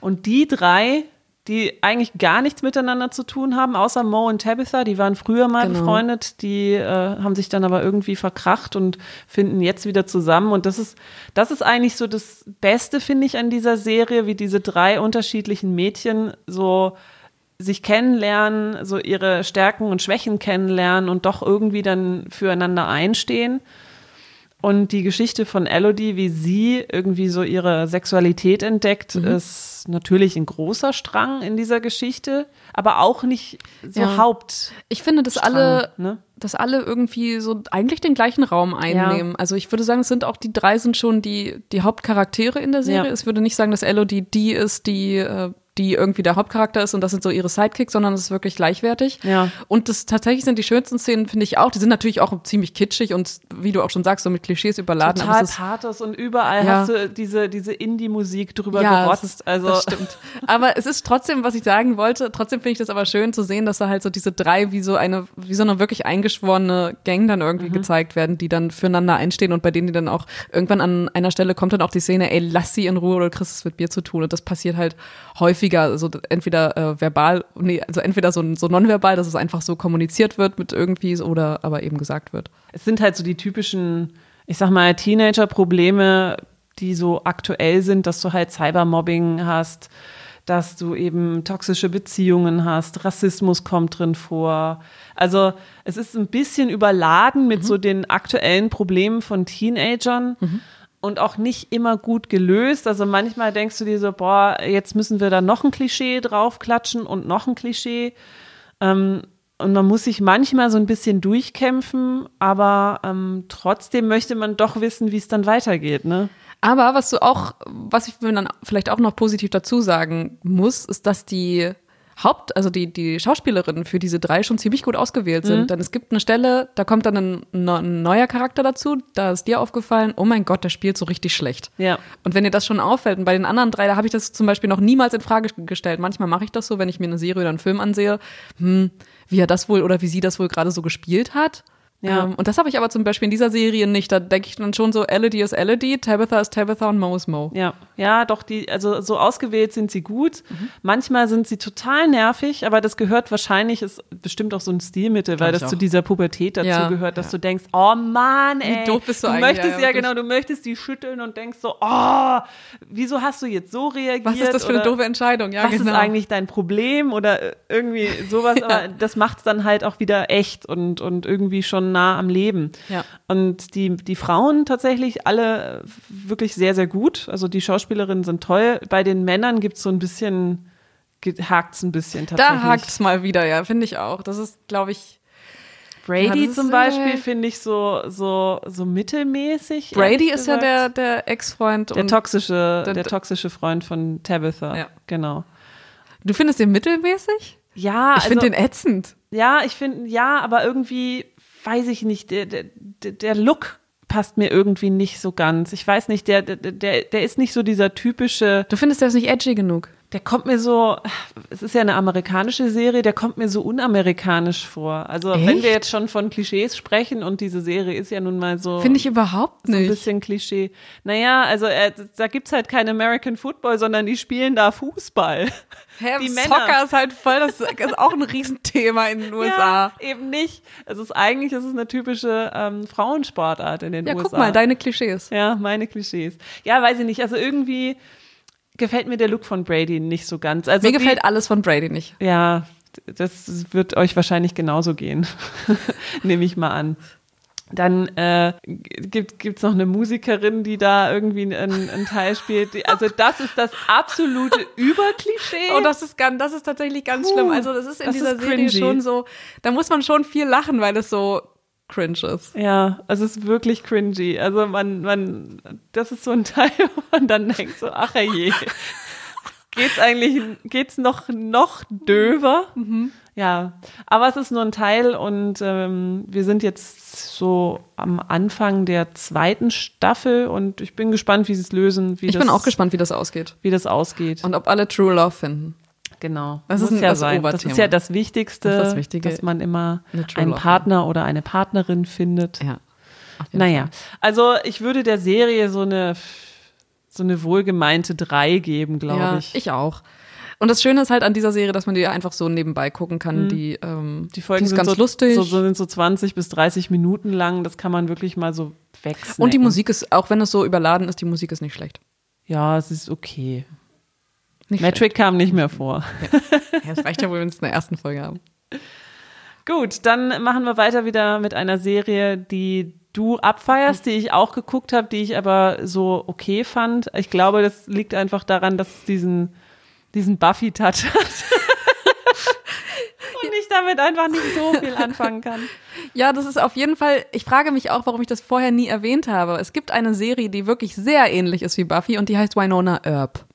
Und die drei, die eigentlich gar nichts miteinander zu tun haben, außer Mo und Tabitha, die waren früher mal genau. befreundet, die äh, haben sich dann aber irgendwie verkracht und finden jetzt wieder zusammen. Und das ist, das ist eigentlich so das Beste, finde ich, an dieser Serie, wie diese drei unterschiedlichen Mädchen so sich kennenlernen, so ihre Stärken und Schwächen kennenlernen und doch irgendwie dann füreinander einstehen. Und die Geschichte von Elodie, wie sie irgendwie so ihre Sexualität entdeckt, mhm. ist natürlich ein großer Strang in dieser Geschichte, aber auch nicht so ja. Haupt. Ich finde, dass alle, ne? dass alle irgendwie so eigentlich den gleichen Raum einnehmen. Ja. Also ich würde sagen, es sind auch die drei sind schon die, die Hauptcharaktere in der Serie. Ja. Ich würde nicht sagen, dass Elodie die ist, die äh, die irgendwie der Hauptcharakter ist und das sind so ihre Sidekicks, sondern es ist wirklich gleichwertig. Ja. Und das tatsächlich sind die schönsten Szenen, finde ich auch. Die sind natürlich auch ziemlich kitschig und wie du auch schon sagst, so mit Klischees überladen. Total aber Pathos und überall ja. hast du diese, diese Indie-Musik drüber ja, gerotzt. Ist, also. Das stimmt. aber es ist trotzdem, was ich sagen wollte, trotzdem finde ich das aber schön zu sehen, dass da halt so diese drei wie so eine, wie so eine wirklich eingeschworene Gang dann irgendwie mhm. gezeigt werden, die dann füreinander einstehen und bei denen die dann auch irgendwann an einer Stelle kommt dann auch die Szene, ey, lass sie in Ruhe oder kriegst es mit mir zu tun. Und das passiert halt häufiger, so entweder äh, verbal, nee, also entweder so, so nonverbal, dass es einfach so kommuniziert wird mit irgendwie oder aber eben gesagt wird. Es sind halt so die typischen, ich sag mal, Teenager-Probleme, die so aktuell sind, dass du halt Cybermobbing hast, dass du eben toxische Beziehungen hast, Rassismus kommt drin vor. Also es ist ein bisschen überladen mit mhm. so den aktuellen Problemen von Teenagern. Mhm und auch nicht immer gut gelöst. Also manchmal denkst du dir so, boah, jetzt müssen wir da noch ein Klischee draufklatschen und noch ein Klischee. Ähm, und man muss sich manchmal so ein bisschen durchkämpfen, aber ähm, trotzdem möchte man doch wissen, wie es dann weitergeht, ne? Aber was du auch, was ich mir dann vielleicht auch noch positiv dazu sagen muss, ist, dass die Haupt, also die, die Schauspielerinnen für diese drei schon ziemlich gut ausgewählt sind. Mhm. Denn es gibt eine Stelle, da kommt dann ein, ein, neuer Charakter dazu, da ist dir aufgefallen, oh mein Gott, der spielt so richtig schlecht. Ja. Und wenn dir das schon auffällt, und bei den anderen drei, da habe ich das zum Beispiel noch niemals in Frage gestellt. Manchmal mache ich das so, wenn ich mir eine Serie oder einen Film ansehe, hm, wie er das wohl oder wie sie das wohl gerade so gespielt hat. Ja. Ähm, und das habe ich aber zum Beispiel in dieser Serie nicht. Da denke ich dann schon so, Elodie ist Elodie, Tabitha ist Tabitha und Mo ist Mo. Ja, ja, doch, die, also so ausgewählt sind sie gut. Mhm. Manchmal sind sie total nervig, aber das gehört wahrscheinlich, ist bestimmt auch so ein Stilmittel, weil das zu dieser Pubertät dazu ja, gehört, dass ja. du denkst, oh Mann, ey. Wie doof bist du, du eigentlich? Möchtest, ja, ja genau, du möchtest die schütteln und denkst so, oh, wieso hast du jetzt so reagiert? Was ist das für eine doofe Entscheidung? Ja, was genau. ist eigentlich dein Problem? Oder irgendwie sowas, [laughs] aber das macht es dann halt auch wieder echt und, und irgendwie schon nah am Leben. Ja. Und die, die Frauen tatsächlich alle wirklich sehr, sehr gut. Also die Schauspielerinnen sind toll. Bei den Männern gibt es so ein bisschen, hakt es ein bisschen tatsächlich. Da hakt es mal wieder, ja, finde ich auch. Das ist, glaube ich. Brady ja, zum Beispiel finde ich so, so, so mittelmäßig. Brady ist ja der, der Ex-Freund. Der toxische, der, der toxische Freund von Tabitha. Ja. Genau. Du findest den mittelmäßig? Ja. Ich also, finde den ätzend. Ja, ich finde, ja, aber irgendwie weiß ich nicht, der, der, der Look passt mir irgendwie nicht so ganz. Ich weiß nicht, der, der, der ist nicht so dieser typische. Du findest, ist nicht edgy genug? Der kommt mir so, es ist ja eine amerikanische Serie, der kommt mir so unamerikanisch vor. Also Echt? wenn wir jetzt schon von Klischees sprechen und diese Serie ist ja nun mal so. Finde ich überhaupt nicht. So ein bisschen Klischee. Naja, also äh, da gibt's halt kein American Football, sondern die spielen da Fußball. Hä, die Soccer ist halt voll, das ist auch ein Riesenthema in den [laughs] USA. Ja, eben nicht. Es ist eigentlich, es ist eine typische ähm, Frauensportart in den ja, USA. Ja, guck mal, deine Klischees. Ja, meine Klischees. Ja, weiß ich nicht. Also irgendwie gefällt mir der Look von Brady nicht so ganz. Also mir gefällt wie, alles von Brady nicht. Ja, das wird euch wahrscheinlich genauso gehen. [laughs] Nehme ich mal an. Dann äh, gibt es noch eine Musikerin, die da irgendwie einen, einen Teil spielt. Also das ist das absolute [laughs] Überklischee. Oh, das ist ganz, das ist tatsächlich ganz Puh, schlimm. Also das ist in das dieser ist Serie schon so, da muss man schon viel lachen, weil es so cringe ist. Ja, es ist wirklich cringy. Also man, man, das ist so ein [laughs] Teil, wo man dann denkt so, ach je, geht's eigentlich, geht's noch, noch döver? Mhm. Ja, aber es ist nur ein Teil und ähm, wir sind jetzt so am Anfang der zweiten Staffel und ich bin gespannt, wie sie es lösen. ich bin auch gespannt, wie das ausgeht. Wie das ausgeht. Und ob alle True Love finden. Genau. Das Muss ist ja das sein. Das Oberthema. ist ja das Wichtigste, Das ist das Wichtige. dass man immer einen. Partner oder eine Partnerin findet. Ja. Naja, Fall. also ich würde der Serie so eine so eine wohlgemeinte drei geben, glaube ja, ich. ich auch. Und das Schöne ist halt an dieser Serie, dass man die einfach so nebenbei gucken kann. Die, ähm, Mhm. Die Folgen ist sind ganz so, lustig. So, so sind so 20 bis 30 Minuten lang. Das kann man wirklich mal so wegsnacken. und die Musik ist, auch wenn es so überladen ist, die Musik ist nicht schlecht. Ja, es ist okay. Nicht Metric kam nicht mehr vor. schlecht. Ja, es reicht ja wohl, wenn es in der ersten Folge haben. [laughs] Gut, dann machen wir weiter wieder mit einer Serie, die du abfeierst, die ich auch geguckt habe, die ich aber so okay fand. Ich glaube, das liegt einfach daran, dass es diesen, diesen Buffy-Touch hat. [laughs] Und ich damit einfach nicht so viel anfangen kann. [laughs] Ja, das ist auf jeden Fall, ich frage mich auch, warum ich das vorher nie erwähnt habe. Es gibt eine Serie, die wirklich sehr ähnlich ist wie Buffy und die heißt Winona Earp.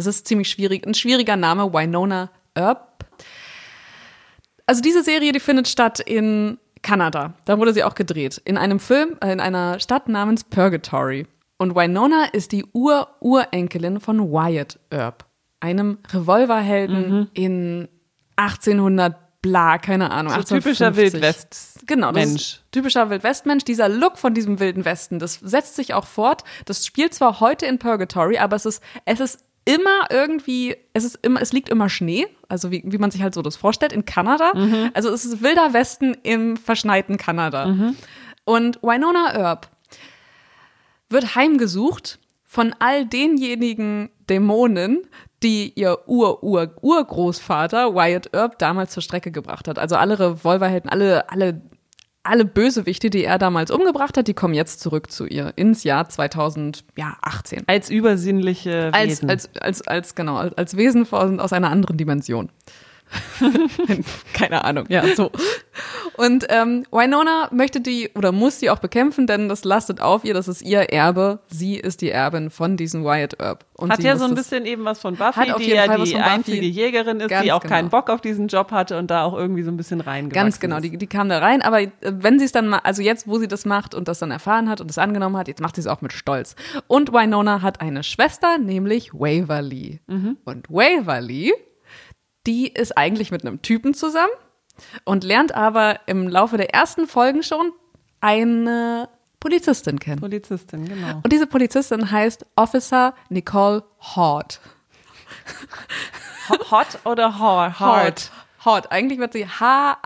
Das ist ziemlich schwierig, ein schwieriger Name, Winona Earp. Also diese Serie, die findet statt in Kanada. Da wurde sie auch gedreht. In einem Film, äh, in einer Stadt namens Purgatory. Und Winona ist die Ur-Urenkelin von Wyatt Earp. Einem Revolverhelden in 1800 bla, keine Ahnung. So typischer 1850. Wildwest. Genau, Mensch. typischer Wildwestmensch. Dieser Look von diesem wilden Westen, das setzt sich auch fort. Das spielt zwar heute in Purgatory, aber es ist, es ist immer irgendwie, es ist immer, es liegt immer Schnee, also wie, wie man sich halt so das vorstellt, in Kanada. Also es ist wilder Westen im verschneiten Kanada. Und Winona Earp wird heimgesucht von all denjenigen Dämonen, die ihr Ur-Ur-Urgroßvater Wyatt Earp damals zur Strecke gebracht hat. Also alle Revolverhelden, alle, alle, alle Bösewichte, die er damals umgebracht hat, die kommen jetzt zurück zu ihr ins Jahr 2018. Als übersinnliche Als, Wesen. als, als, als, genau, als, Wesen aus einer anderen Dimension. [laughs] Keine Ahnung, ja, so. Und ähm, Winona möchte die oder muss die auch bekämpfen, denn das lastet auf ihr, das ist ihr Erbe. Sie ist die Erbin von diesem Wyatt Earp. Und hat sie ja so ein bisschen eben was von Buffy, Hat auf die jeden ja die von Buffy. einzige Jägerin ist, Ganz die auch genau. keinen Bock auf diesen Job hatte und da auch irgendwie so ein bisschen reingewachsen Ganz genau, die, die kam da rein, aber äh, wenn sie es dann mal, also jetzt, wo sie das macht und das dann erfahren hat und es angenommen hat, jetzt macht sie es auch mit Stolz. Und Winona hat eine Schwester, nämlich Waverly. Und Waverly, die ist eigentlich mit einem Typen zusammen und lernt aber im Laufe der ersten Folgen schon eine Polizistin kennen. Polizistin, genau. Und diese Polizistin heißt Officer Nicole Hort. Hot oder hard? Hort. Hort. Eigentlich wird sie H-A-U-G-T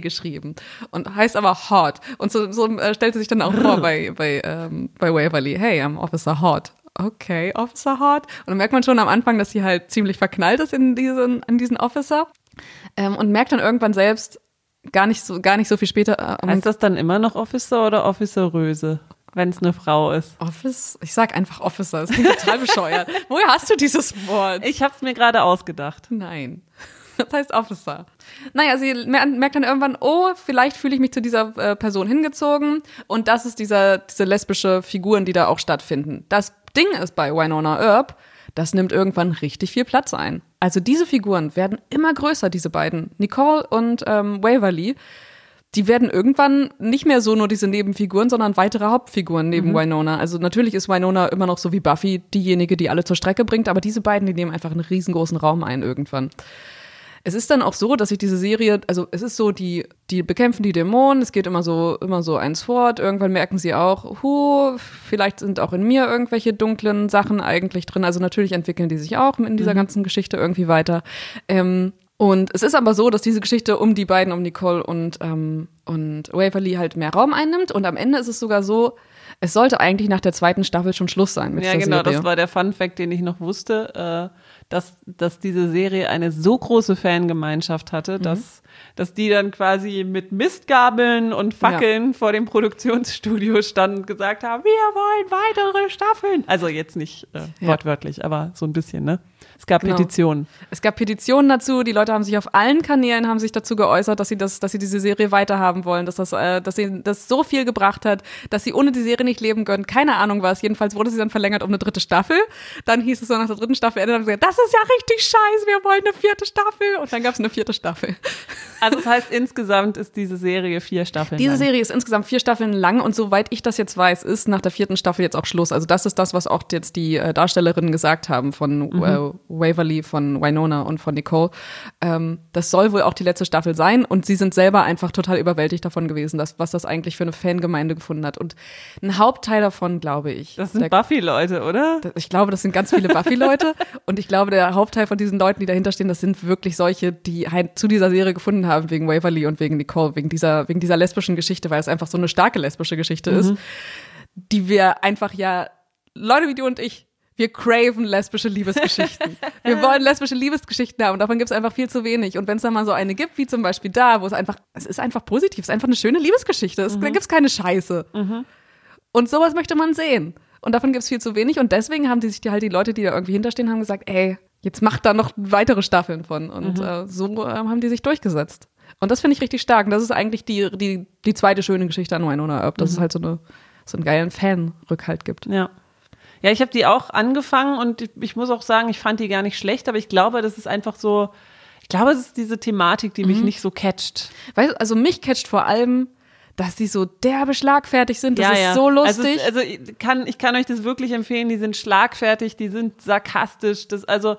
geschrieben und heißt aber Hort. Und so, so äh, stellt sie sich dann auch vor bei, bei, ähm, bei Waverly. Hey, I'm Officer Hort. Okay, Officer Hort. Und dann merkt man schon am Anfang, dass sie halt ziemlich verknallt ist in diesen, in diesen Officer. Ähm, und merkt dann irgendwann selbst, gar nicht so, gar nicht so viel später, äh, Heißt das dann immer noch Officer oder Officeröse, wenn es eine Frau ist? Office? Ich sag einfach Officer. Das klingt total [laughs] bescheuert. Woher hast du dieses Wort? Ich habe es mir gerade ausgedacht. Nein. Das heißt Officer. Naja, sie mer- merkt dann irgendwann, oh, vielleicht fühle ich mich zu dieser äh, Person hingezogen. Und das ist dieser, diese lesbische Figuren, die da auch stattfinden. Das Ding ist bei Winona Earp, das nimmt irgendwann richtig viel Platz ein. Also diese Figuren werden immer größer, diese beiden. Nicole und ähm, Waverly. Die werden irgendwann nicht mehr so nur diese Nebenfiguren, sondern weitere Hauptfiguren neben Winona. Also natürlich ist Winona immer noch so wie Buffy diejenige, die alle zur Strecke bringt, aber diese beiden, die nehmen einfach einen riesengroßen Raum ein irgendwann. Es ist dann auch so, dass sich diese Serie, also es ist so, die, die bekämpfen die Dämonen, es geht immer so, immer so eins fort. Irgendwann merken sie auch, hu, vielleicht sind auch in mir irgendwelche dunklen Sachen eigentlich drin. Also natürlich entwickeln die sich auch in dieser ganzen Geschichte irgendwie weiter. Ähm, und es ist aber so, dass diese Geschichte um die beiden, um Nicole und, ähm, und Waverly halt mehr Raum einnimmt. Und am Ende ist es sogar so, es sollte eigentlich nach der zweiten Staffel schon Schluss sein mit Ja, dieser genau, Serie. das war der Fun Fact, den ich noch wusste, äh, dass, dass diese Serie eine so große Fangemeinschaft hatte, Mhm. dass, dass die dann quasi mit Mistgabeln und Fackeln vor dem Produktionsstudio standen und gesagt haben, wir wollen weitere Staffeln. Also jetzt nicht äh, Ja. wortwörtlich, aber so ein bisschen, ne? Es gab Genau. Petitionen. Es gab Petitionen dazu, die Leute haben sich auf allen Kanälen haben sich dazu geäußert, dass sie das, dass sie diese Serie weiterhaben haben wollen, dass das, äh, dass sie das so viel gebracht hat, dass sie ohne die Serie nicht leben können. Keine Ahnung was. Jedenfalls wurde sie dann verlängert um eine dritte Staffel. Dann hieß es so nach der dritten Staffel, Ende haben sie gesagt, das ist ja richtig scheiße, wir wollen eine vierte Staffel. Und dann gab es eine vierte Staffel. Also das heißt, insgesamt ist diese Serie vier Staffeln Diese lang. Serie ist insgesamt vier Staffeln lang und soweit ich das jetzt weiß, ist nach der vierten Staffel jetzt auch Schluss. Also das ist das, was auch jetzt die äh, Darstellerinnen gesagt haben von Mhm. äh, Waverly, von Winona und von Nicole. Ähm, das soll wohl auch die letzte Staffel sein und sie sind selber einfach total überwältigt davon gewesen, dass, was das eigentlich für eine Fangemeinde gefunden hat. Und ein Hauptteil davon, glaube ich. Das sind Buffy-Leute, oder? ich glaube, das sind ganz viele Buffy-Leute [laughs] und ich glaube, der Hauptteil von diesen Leuten, die dahinter stehen, das sind wirklich solche, die halt zu dieser Serie gefunden haben wegen Waverly und wegen Nicole, wegen dieser, wegen dieser lesbischen Geschichte, weil es einfach so eine starke lesbische Geschichte ist, die wir einfach ja, Leute wie du und ich, wir craven lesbische Liebesgeschichten. wir [laughs] wollen lesbische Liebesgeschichten haben und davon gibt es einfach viel zu wenig. Und wenn es dann mal so eine gibt, wie zum Beispiel da, wo es einfach, es ist einfach positiv, es ist einfach eine schöne Liebesgeschichte, es, da gibt es keine Scheiße. Und sowas möchte man sehen. Und davon gibt es viel zu wenig. Und deswegen haben die sich die, halt die Leute, die da irgendwie hinterstehen, haben gesagt, ey, jetzt macht da noch weitere Staffeln von. Und äh, so ähm, haben die sich durchgesetzt. Und das finde ich richtig stark. Und das ist eigentlich die, die, die zweite schöne Geschichte an Winona Earp, dass es halt so, eine, so einen geilen Fan-Rückhalt gibt. Ja. Ja, ich habe die auch angefangen und ich, ich muss auch sagen, ich fand die gar nicht schlecht, aber ich glaube, das ist einfach so, ich glaube, es ist diese Thematik, die mich nicht so catcht. Weißt du, also mich catcht vor allem, dass die so derbe schlagfertig sind. Das ist so lustig. Also, also ich, kann, ich kann euch das wirklich empfehlen. Die sind schlagfertig, die sind sarkastisch. Das, also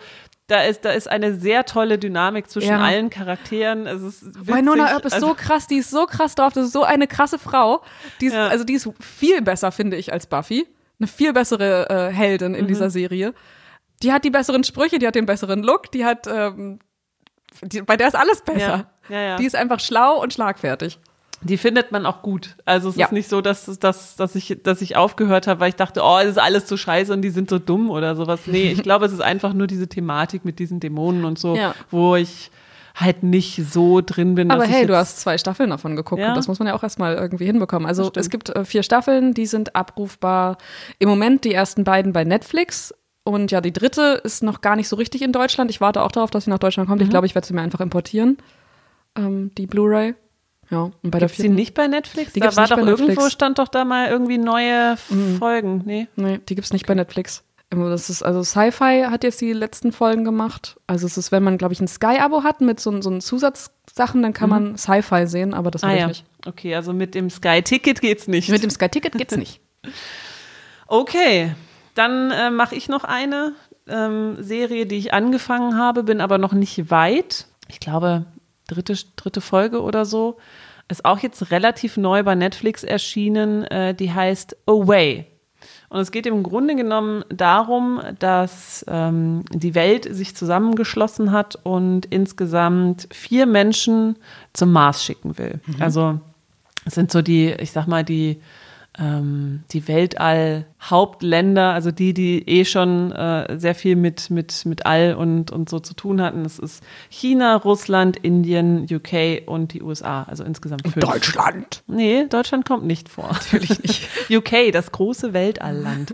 da ist, da ist eine sehr tolle Dynamik zwischen Ja. allen Charakteren. Es ist witzig. Winona Earp ist also, so krass, die ist so krass drauf, das ist so eine krasse Frau. Die ist, Ja. Also die ist viel besser, finde ich, als Buffy. Eine viel bessere äh, Heldin Mhm. in dieser Serie. Die hat die besseren Sprüche, die hat den besseren Look, die hat, ähm, die, bei der ist alles besser. Ja, ja, ja. Die ist einfach schlau und schlagfertig. Die findet man auch gut. Also es ist nicht so, dass, dass, dass, ich, dass ich aufgehört habe, weil ich dachte, oh, das ist alles so scheiße und die sind so dumm oder sowas. Nee, ich [laughs] glaube, es ist einfach nur diese Thematik mit diesen Dämonen und so, wo ich halt nicht so drin bin. Aber dass ich hey, du hast zwei Staffeln davon geguckt Ja. und das muss man ja auch erstmal irgendwie hinbekommen. Also es gibt äh, vier Staffeln, die sind abrufbar. Im Moment die ersten beiden bei Netflix. Und ja, die dritte ist noch gar nicht so richtig in Deutschland. Ich warte auch darauf, dass sie nach Deutschland kommt. Ich Mhm. glaube, ich werde sie mir einfach importieren. Ähm, die Blu-ray. Ja, und bei der Gibt's die vierten. nicht bei Netflix? Die da war doch irgendwo, Netflix. Mhm. stand doch da mal irgendwie neue Folgen. Nee. Nee, die gibt's nicht bei Netflix. Das ist, also Sci-Fi hat jetzt die letzten Folgen gemacht. Also es ist, wenn man, glaube ich, ein Sky-Abo hat mit so, so einen Zusatzsachen, dann kann man Sci-Fi sehen, aber das Mhm. Ah ich ja. nicht. Okay, also mit dem Sky-Ticket geht's nicht. Mit dem Sky-Ticket geht's nicht. [laughs] [laughs] Okay, dann äh, mache ich noch eine ähm, Serie, die ich angefangen habe, bin aber noch nicht weit. Ich glaube, dritte, dritte Folge oder so. Ist auch jetzt relativ neu bei Netflix erschienen. Äh, die heißt Away. Und es geht im Grunde genommen darum, dass ähm, die Welt sich zusammengeschlossen hat und insgesamt vier Menschen zum Mars schicken will. Also es sind so die, ich sag mal, die, ähm, die Weltall-Hauptländer, also die, die eh schon äh, sehr viel mit, mit, mit All und, und so zu tun hatten. Das ist China, Russland, Indien, UK und die USA. Also insgesamt fünf. Deutschland. Nee, Deutschland kommt nicht vor. Natürlich nicht. [laughs] UK, das große Weltallland.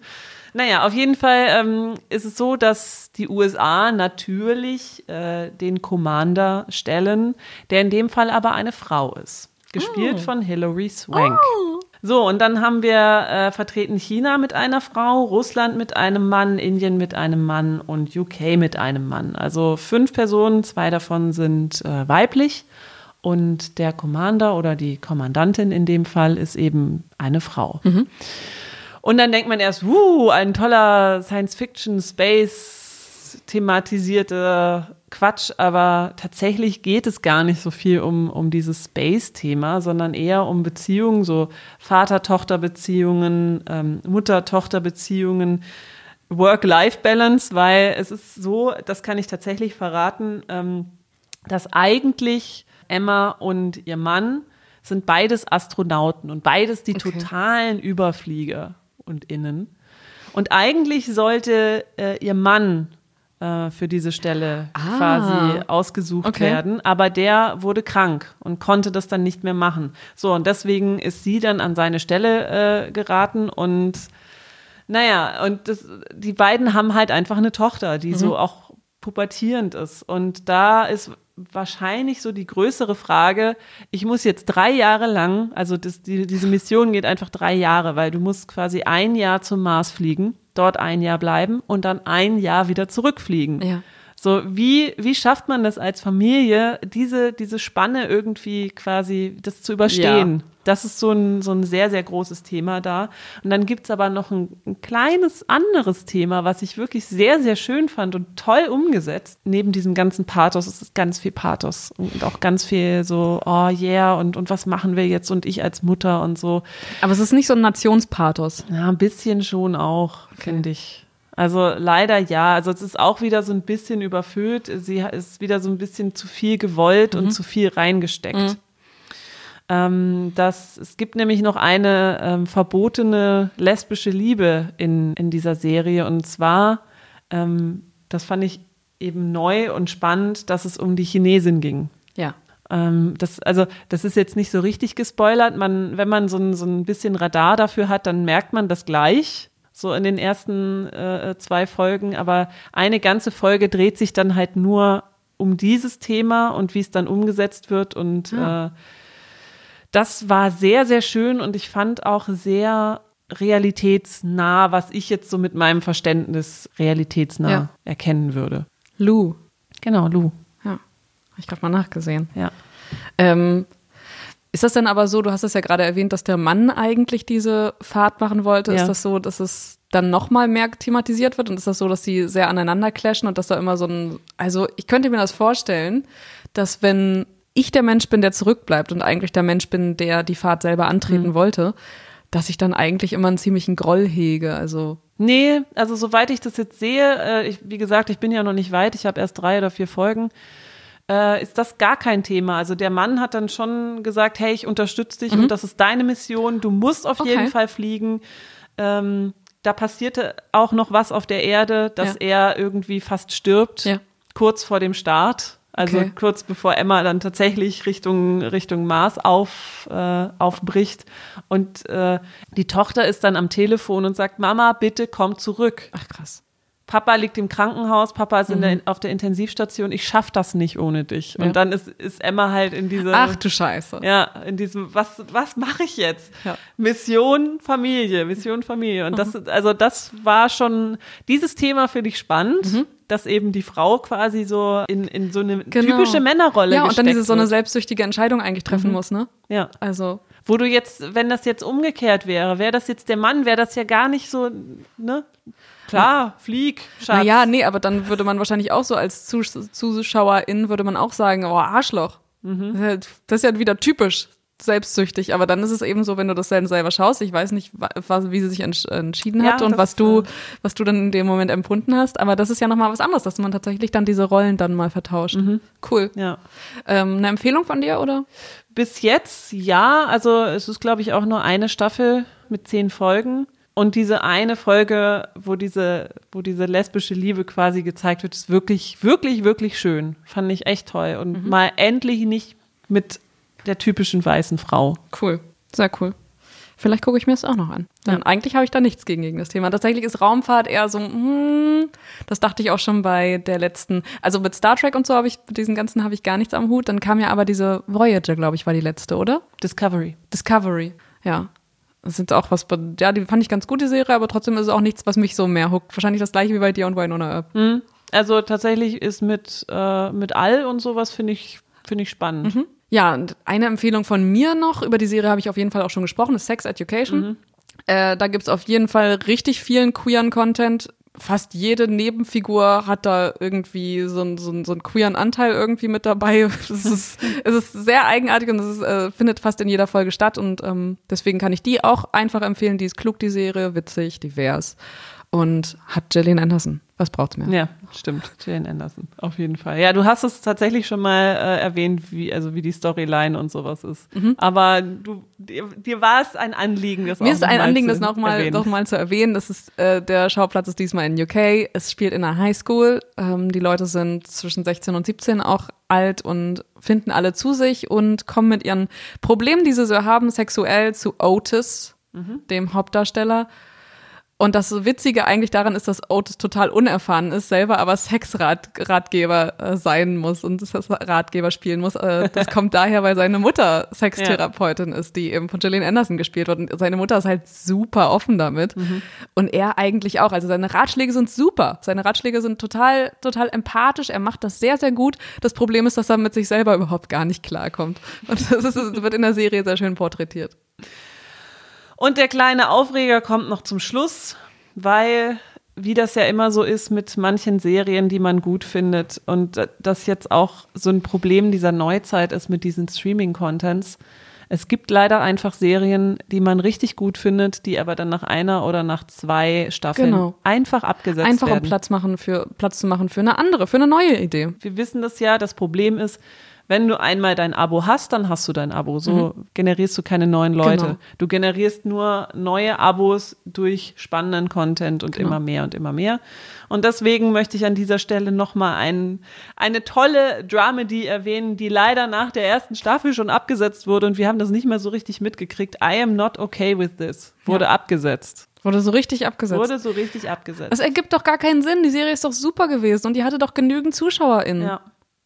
Naja, auf jeden Fall ähm, ist es so, dass die USA natürlich äh, den Commander stellen, der in dem Fall aber eine Frau ist. Gespielt von Hilary Swank. So, und dann haben wir äh, vertreten China mit einer Frau, Russland mit einem Mann, Indien mit einem Mann und UK mit einem Mann. Also fünf Personen, zwei davon sind äh, weiblich. Und der Commander oder die Kommandantin in dem Fall ist eben eine Frau. Und dann denkt man erst, uh, ein toller Science-Fiction-Space thematisierter Quatsch, aber tatsächlich geht es gar nicht so viel um, um dieses Space-Thema, sondern eher um Beziehungen, so Vater-Tochter-Beziehungen, ähm, Mutter-Tochter-Beziehungen, Work-Life-Balance, weil es ist so, das kann ich tatsächlich verraten, ähm, dass eigentlich Emma und ihr Mann sind beides Astronauten und beides die Okay. totalen Überflieger und Innen. Und eigentlich sollte äh, ihr Mann äh, für diese Stelle Ah. quasi ausgesucht Okay. werden, aber der wurde krank und konnte das dann nicht mehr machen. So, und deswegen ist sie dann an seine Stelle äh, geraten und naja, und das, die beiden haben halt einfach eine Tochter, die so auch pubertierend ist. Und da ist wahrscheinlich so die größere Frage, ich muss jetzt drei Jahre lang, also das, die, diese Mission geht einfach drei Jahre, weil du musst quasi ein Jahr zum Mars fliegen, dort ein Jahr bleiben und dann ein Jahr wieder zurückfliegen. Ja. So, wie, wie schafft man das als Familie, diese, diese Spanne irgendwie quasi, das zu überstehen? Ja. Das ist so ein, so ein sehr, sehr großes Thema da. Und dann gibt's aber noch ein, ein kleines anderes Thema, was ich wirklich sehr, sehr schön fand und toll umgesetzt. Neben diesem ganzen Pathos ist es ganz viel Pathos und auch ganz viel so, oh yeah, und, und was machen wir jetzt und ich als Mutter und so. Aber es ist nicht so ein Nationspathos. Ja, ein bisschen schon auch, okay. finde ich. Also leider ja. Also es ist auch wieder so ein bisschen überfüllt. Sie ist wieder so ein bisschen zu viel gewollt mhm. und zu viel reingesteckt. Mhm. Ähm, das, es gibt nämlich noch eine ähm, verbotene lesbische Liebe in, in dieser Serie. Und zwar, ähm, das fand ich eben neu und spannend, dass es um die Chinesin ging. Ja. Ähm, das, also, das ist jetzt nicht so richtig gespoilert. Man, wenn man so ein, so ein bisschen Radar dafür hat, dann merkt man das gleich so in den ersten äh, zwei Folgen, aber eine ganze Folge dreht sich dann halt nur um dieses Thema und wie es dann umgesetzt wird und ja. äh, das war sehr, sehr schön und ich fand auch sehr realitätsnah, was ich jetzt so mit meinem Verständnis realitätsnah ja. erkennen würde. Lou. Genau, Lou. Ja, habe ich gerade mal nachgesehen. Ja. Ähm, ist das denn aber so, du hast es ja gerade erwähnt, dass der Mann eigentlich diese Fahrt machen wollte. Ja. Ist das so, dass es dann nochmal mehr thematisiert wird? Und ist das so, dass sie sehr aneinander clashen und dass da immer so ein, also ich könnte mir das vorstellen, dass wenn ich der Mensch bin, der zurückbleibt und eigentlich der Mensch bin, der die Fahrt selber antreten mhm. wollte, dass ich dann eigentlich immer einen ziemlichen Groll hege. Also Nee, also soweit ich das jetzt sehe, äh, ich, wie gesagt, ich bin ja noch nicht weit, ich habe erst drei oder vier Folgen äh, ist das gar kein Thema. Also der Mann hat dann schon gesagt, hey, ich unterstütze dich mhm. und das ist deine Mission, du musst auf okay. jeden Fall fliegen. Ähm, da passierte auch noch was auf der Erde, dass ja. er irgendwie fast stirbt, ja. kurz vor dem Start. Also okay. kurz bevor Emma dann tatsächlich Richtung, Richtung Mars auf, äh, aufbricht. Und äh, die Tochter ist dann am Telefon und sagt, Mama, bitte komm zurück. Ach krass. Papa liegt im Krankenhaus, Papa ist mhm. der, auf der Intensivstation, ich schaff das nicht ohne dich. Ja. Und dann ist, ist Emma halt in dieser. Ach du Scheiße. Ja, in diesem, was, was mache ich jetzt? Ja. Mission Familie, Mission Familie. Und mhm. das, also das war schon, dieses Thema finde ich spannend. Mhm. Dass eben die Frau quasi so in, in so eine genau. typische Männerrolle Ja, und dann diese so eine selbstsüchtige Entscheidung eigentlich treffen mhm. muss, ne? Ja. Also. Wo du jetzt, wenn das jetzt umgekehrt wäre, wäre das jetzt der Mann, wäre das ja gar nicht so, ne? Klar, flieg, Schatz. Naja, nee, aber dann würde man wahrscheinlich auch so als Zus Zuschauerin würde man auch sagen, oh, Arschloch. Mhm. Das ist ja wieder typisch selbstsüchtig, aber dann ist es eben so, wenn du das dann selber schaust, ich weiß nicht, was, wie sie sich entschieden hat ja, und was du, was du dann in dem Moment empfunden hast, aber das ist ja nochmal was anderes, dass man tatsächlich dann diese Rollen dann mal vertauscht. Mhm. Cool. Ja. Ähm, eine Empfehlung von dir, oder? Bis jetzt, ja, also es ist, glaube ich, auch nur eine Staffel mit zehn Folgen. Und diese eine Folge, wo diese, wo diese lesbische Liebe quasi gezeigt wird, ist wirklich, wirklich, wirklich schön. Fand ich echt toll. Und mhm. mal endlich nicht mit der typischen weißen Frau. Cool. Sehr cool. Vielleicht gucke ich mir das auch noch an. Denn ja. eigentlich habe ich da nichts gegen, gegen das Thema. Tatsächlich ist Raumfahrt eher so, mm, das dachte ich auch schon bei der letzten, also mit Star Trek und so habe ich, mit diesen ganzen habe ich gar nichts am Hut. Dann kam ja aber diese Voyager, glaube ich, war die letzte, oder? Discovery. Discovery, ja. Das sind auch was, ja, die fand ich ganz gut, die Serie, aber trotzdem ist es auch nichts, was mich so mehr huckt. Wahrscheinlich das gleiche wie bei dir und Winona Earp. Mhm. Also tatsächlich ist mit, äh, mit All und sowas finde ich, finde ich spannend. Mhm. Ja, und eine Empfehlung von mir noch, über die Serie habe ich auf jeden Fall auch schon gesprochen, ist Sex Education. Mhm. Äh, da gibt's auf jeden Fall richtig vielen queeren Content fast jede Nebenfigur hat da irgendwie so, ein, so, so einen queeren Anteil irgendwie mit dabei. [laughs] Es ist, es ist sehr eigenartig und es ist, äh, findet fast in jeder Folge statt und ähm, deswegen kann ich die auch einfach empfehlen. Die ist klug, die Serie, witzig, divers und hat Gillian Anderson. Was braucht's mehr? Ja, stimmt. Gillian Anderson, auf jeden Fall. Ja, du hast es tatsächlich schon mal äh, erwähnt, wie, also wie die Storyline und sowas ist. Mhm. Aber du, dir, dir, war es ein Anliegen, das Mir ist ein Anliegen, das nochmal noch mal zu erwähnen. Das ist, äh, der Schauplatz ist diesmal in UK. Es spielt in einer Highschool. Ähm, die Leute sind zwischen 16 und 17 auch alt und finden alle zu sich und kommen mit ihren Problemen, die sie so haben, sexuell zu Otis, mhm. dem Hauptdarsteller Und das Witzige eigentlich daran ist, dass Otis total unerfahren ist, selber aber Sexratgeber äh, sein muss und das Ratgeber spielen muss. Äh, das [laughs] kommt daher, weil seine Mutter Sextherapeutin ja. ist, die eben von Gillian Anderson gespielt wird. Und seine Mutter ist halt super offen damit. Mhm. Und er eigentlich auch. Also seine Ratschläge sind super. Seine Ratschläge sind total, total empathisch. Er macht das sehr, sehr gut. Das Problem ist, dass er mit sich selber überhaupt gar nicht klarkommt. Und das ist, wird in der Serie sehr schön porträtiert. Und der kleine Aufreger kommt noch zum Schluss, weil, wie das ja immer so ist mit manchen Serien, die man gut findet und das jetzt auch so ein Problem dieser Neuzeit ist mit diesen Streaming-Contents. Es gibt leider einfach Serien, die man richtig gut findet, die aber dann nach einer oder nach zwei Staffeln genau. einfach abgesetzt einfach werden. Einfach um Platz machen für Platz zu machen für eine andere, für eine neue Idee. Wir wissen das ja. Das Problem ist, wenn du einmal dein Abo hast, dann hast du dein Abo. So mhm. generierst du keine neuen Leute. Genau. Du generierst nur neue Abos durch spannenden Content und genau. immer mehr und immer mehr. Und deswegen möchte ich an dieser Stelle nochmal ein, eine tolle Dramedy erwähnen, die leider nach der ersten Staffel schon abgesetzt wurde und wir haben das nicht mehr so richtig mitgekriegt. I am not okay with this wurde ja. abgesetzt. Wurde so richtig abgesetzt. Wurde so richtig abgesetzt. Das ergibt doch gar keinen Sinn. Die Serie ist doch super gewesen und die hatte doch genügend ZuschauerInnen. Ja.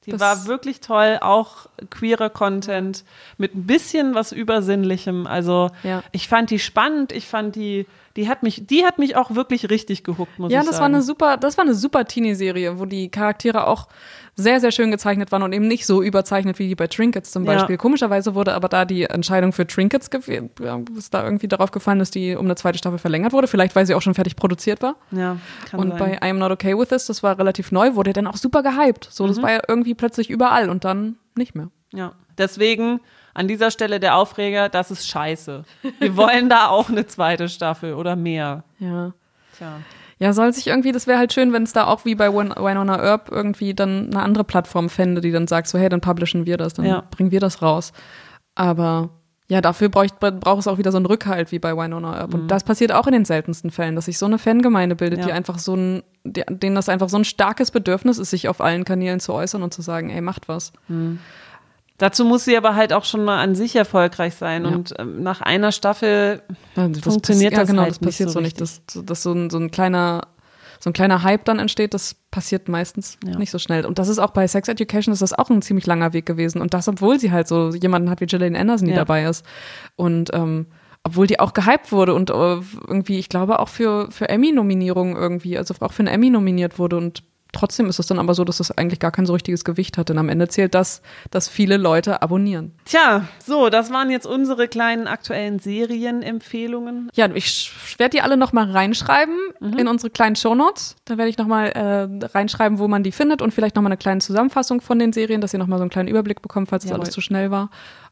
Die das war wirklich toll, auch queerer Content mit ein bisschen was Übersinnlichem. Also ja. ich fand die spannend, ich fand die, die hat mich, die hat mich auch wirklich richtig gehuckt, muss ja, ich sagen. Ja, das war eine super, das war eine super Teenie-Serie, wo die Charaktere auch sehr, sehr schön gezeichnet waren und eben nicht so überzeichnet wie die bei Trinkets zum Beispiel. Ja. Komischerweise wurde aber da die Entscheidung für Trinkets ist da irgendwie darauf gefallen, dass die um eine zweite Staffel verlängert wurde. Vielleicht, weil sie auch schon fertig produziert war. Ja, kann Und sein. bei I Am Not Okay With This, das war relativ neu, wurde dann auch super gehypt. So, das mhm. war ja irgendwie plötzlich überall und dann nicht mehr. Ja, deswegen an dieser Stelle der Aufreger, das ist scheiße. Wir wollen da auch eine zweite Staffel oder mehr. Ja. Tja. Ja, soll sich irgendwie, das wäre halt schön, wenn es da auch wie bei Winona Earp irgendwie dann eine andere Plattform fände, die dann sagt, so hey, dann publishen wir das, dann ja. bringen wir das raus. Aber ja, dafür braucht, braucht es auch wieder so einen Rückhalt wie bei Winona Earp. Mhm. Und das passiert auch in den seltensten Fällen, dass sich so eine Fangemeinde bildet, ja. die einfach so ein, die, denen das einfach so ein starkes Bedürfnis ist, sich auf allen Kanälen zu äußern und zu sagen, ey, macht was. Mhm. Dazu muss sie aber halt auch schon mal an sich erfolgreich sein. Ja. Und ähm, nach einer Staffel ja, das funktioniert das, ja, genau, halt das passiert nicht so, nicht. Dass, dass so, ein, so ein kleiner so ein kleiner Hype dann entsteht, das passiert meistens ja. nicht so schnell. Und das ist auch bei Sex Education ist das auch ein ziemlich langer Weg gewesen. Und das, obwohl sie halt so jemanden hat wie Gillian Anderson, die dabei ist. Und ähm, obwohl die auch gehypt wurde und äh, irgendwie, ich glaube, auch für, für Emmy-Nominierungen irgendwie, also auch für einen Emmy nominiert wurde und Trotzdem ist es dann aber so, dass das eigentlich gar kein so richtiges Gewicht hat. Denn am Ende zählt das, dass viele Leute abonnieren. Tja, so, das waren jetzt unsere kleinen aktuellen Serienempfehlungen. Ja, ich werde die alle nochmal reinschreiben mhm. in unsere kleinen Shownotes. Da werde ich nochmal äh, reinschreiben, wo man die findet und vielleicht nochmal eine kleine Zusammenfassung von den Serien, dass ihr nochmal so einen kleinen Überblick bekommt, falls es alles zu schnell war.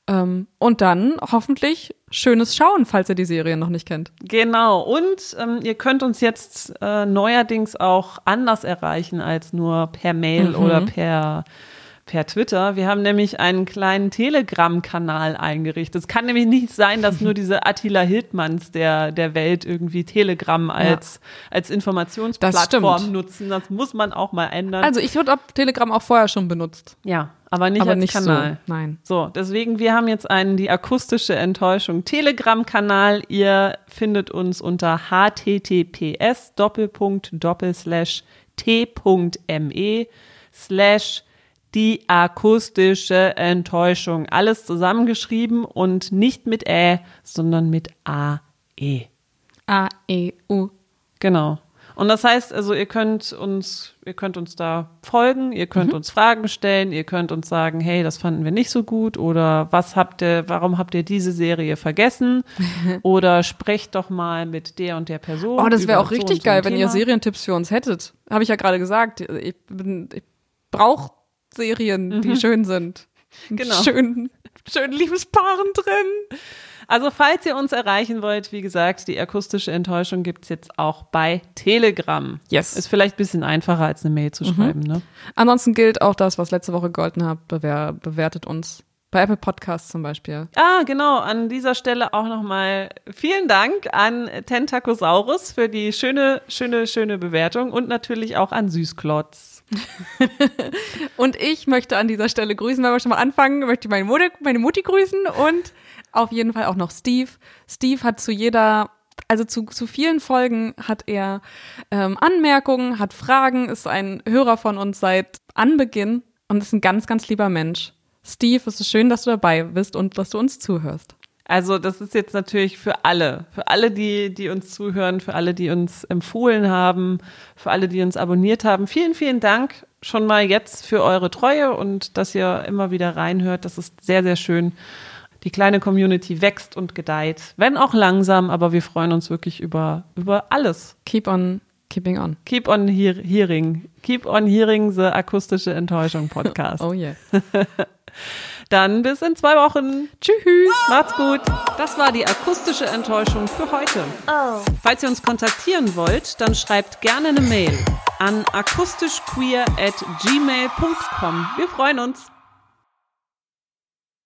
Ähm, und dann hoffentlich schönes Schauen, falls ihr die Serie noch nicht kennt. Genau. Und ähm, ihr könnt uns jetzt äh, neuerdings auch anders erreichen als nur per Mail mhm. oder per per Twitter. Wir haben nämlich einen kleinen Telegram-Kanal eingerichtet. Es kann nämlich nicht sein, dass nur [laughs] diese Attila Hildmanns der, der Welt irgendwie Telegram als, ja. als Informationsplattform das nutzen. Das muss man auch mal ändern. Also ich habe Telegram auch vorher schon benutzt. Ja, aber nicht aber als nicht Kanal. So. Nein. So, deswegen, wir haben jetzt einen, die akustische Enttäuschung Telegram-Kanal. Ihr findet uns unter https doppelpunkt doppelslash t.me slash die akustische Enttäuschung. Alles zusammengeschrieben und nicht mit Ä, sondern mit A-E. A-E-U. Genau. Und das heißt, also ihr könnt uns, ihr könnt uns da folgen, ihr könnt mhm. uns Fragen stellen, ihr könnt uns sagen, hey, das fanden wir nicht so gut oder was habt ihr, warum habt ihr diese Serie vergessen? [laughs] oder sprecht doch mal mit der und der Person. Oh, das wäre auch richtig so geil, wenn Thema. ihr Serientipps für uns hättet. Habe ich ja gerade gesagt. Ich, ich brauche Serien, mhm. die schön sind. [laughs] Genau. Schön, schön Liebespaaren drin. Also falls ihr uns erreichen wollt, wie gesagt, die akustische Enttäuschung gibt es jetzt auch bei Telegram. Yes. Ist vielleicht ein bisschen einfacher, als eine Mail zu mhm. schreiben. Ne? Ansonsten gilt auch das, was letzte Woche gegolten hat, bewer bewertet uns. Bei Apple Podcasts zum Beispiel. Ah, genau. An dieser Stelle auch nochmal vielen Dank an Tentacosaurus für die schöne, schöne, schöne Bewertung und natürlich auch an Süßklotz. [laughs] und ich möchte an dieser Stelle grüßen, weil wir schon mal anfangen, möchte meine Mutti, meine Mutti grüßen und auf jeden Fall auch noch Steve. Steve hat zu jeder also zu, zu vielen Folgen hat er ähm, Anmerkungen, hat Fragen, ist ein Hörer von uns seit Anbeginn und ist ein ganz, ganz lieber Mensch. Steve, es ist schön, dass du dabei bist und dass du uns zuhörst. Also das ist jetzt natürlich für alle, für alle, die, die uns zuhören, für alle, die uns empfohlen haben, für alle, die uns abonniert haben. Vielen, vielen Dank schon mal jetzt für eure Treue und dass ihr immer wieder reinhört. Das ist sehr, sehr schön. Die kleine Community wächst und gedeiht, wenn auch langsam, aber wir freuen uns wirklich über, über alles. Keep on keeping on. Keep on hear hearing. Keep on hearing the akustische Enttäuschung [laughs] Podcast. oh yeah. [laughs] Dann bis in zwei Wochen. Tschüss. Macht's gut. Das war die akustische Enttäuschung für heute. Oh. Falls ihr uns kontaktieren wollt, dann schreibt gerne eine Mail an akustischqueer at gmail.com. Wir freuen uns.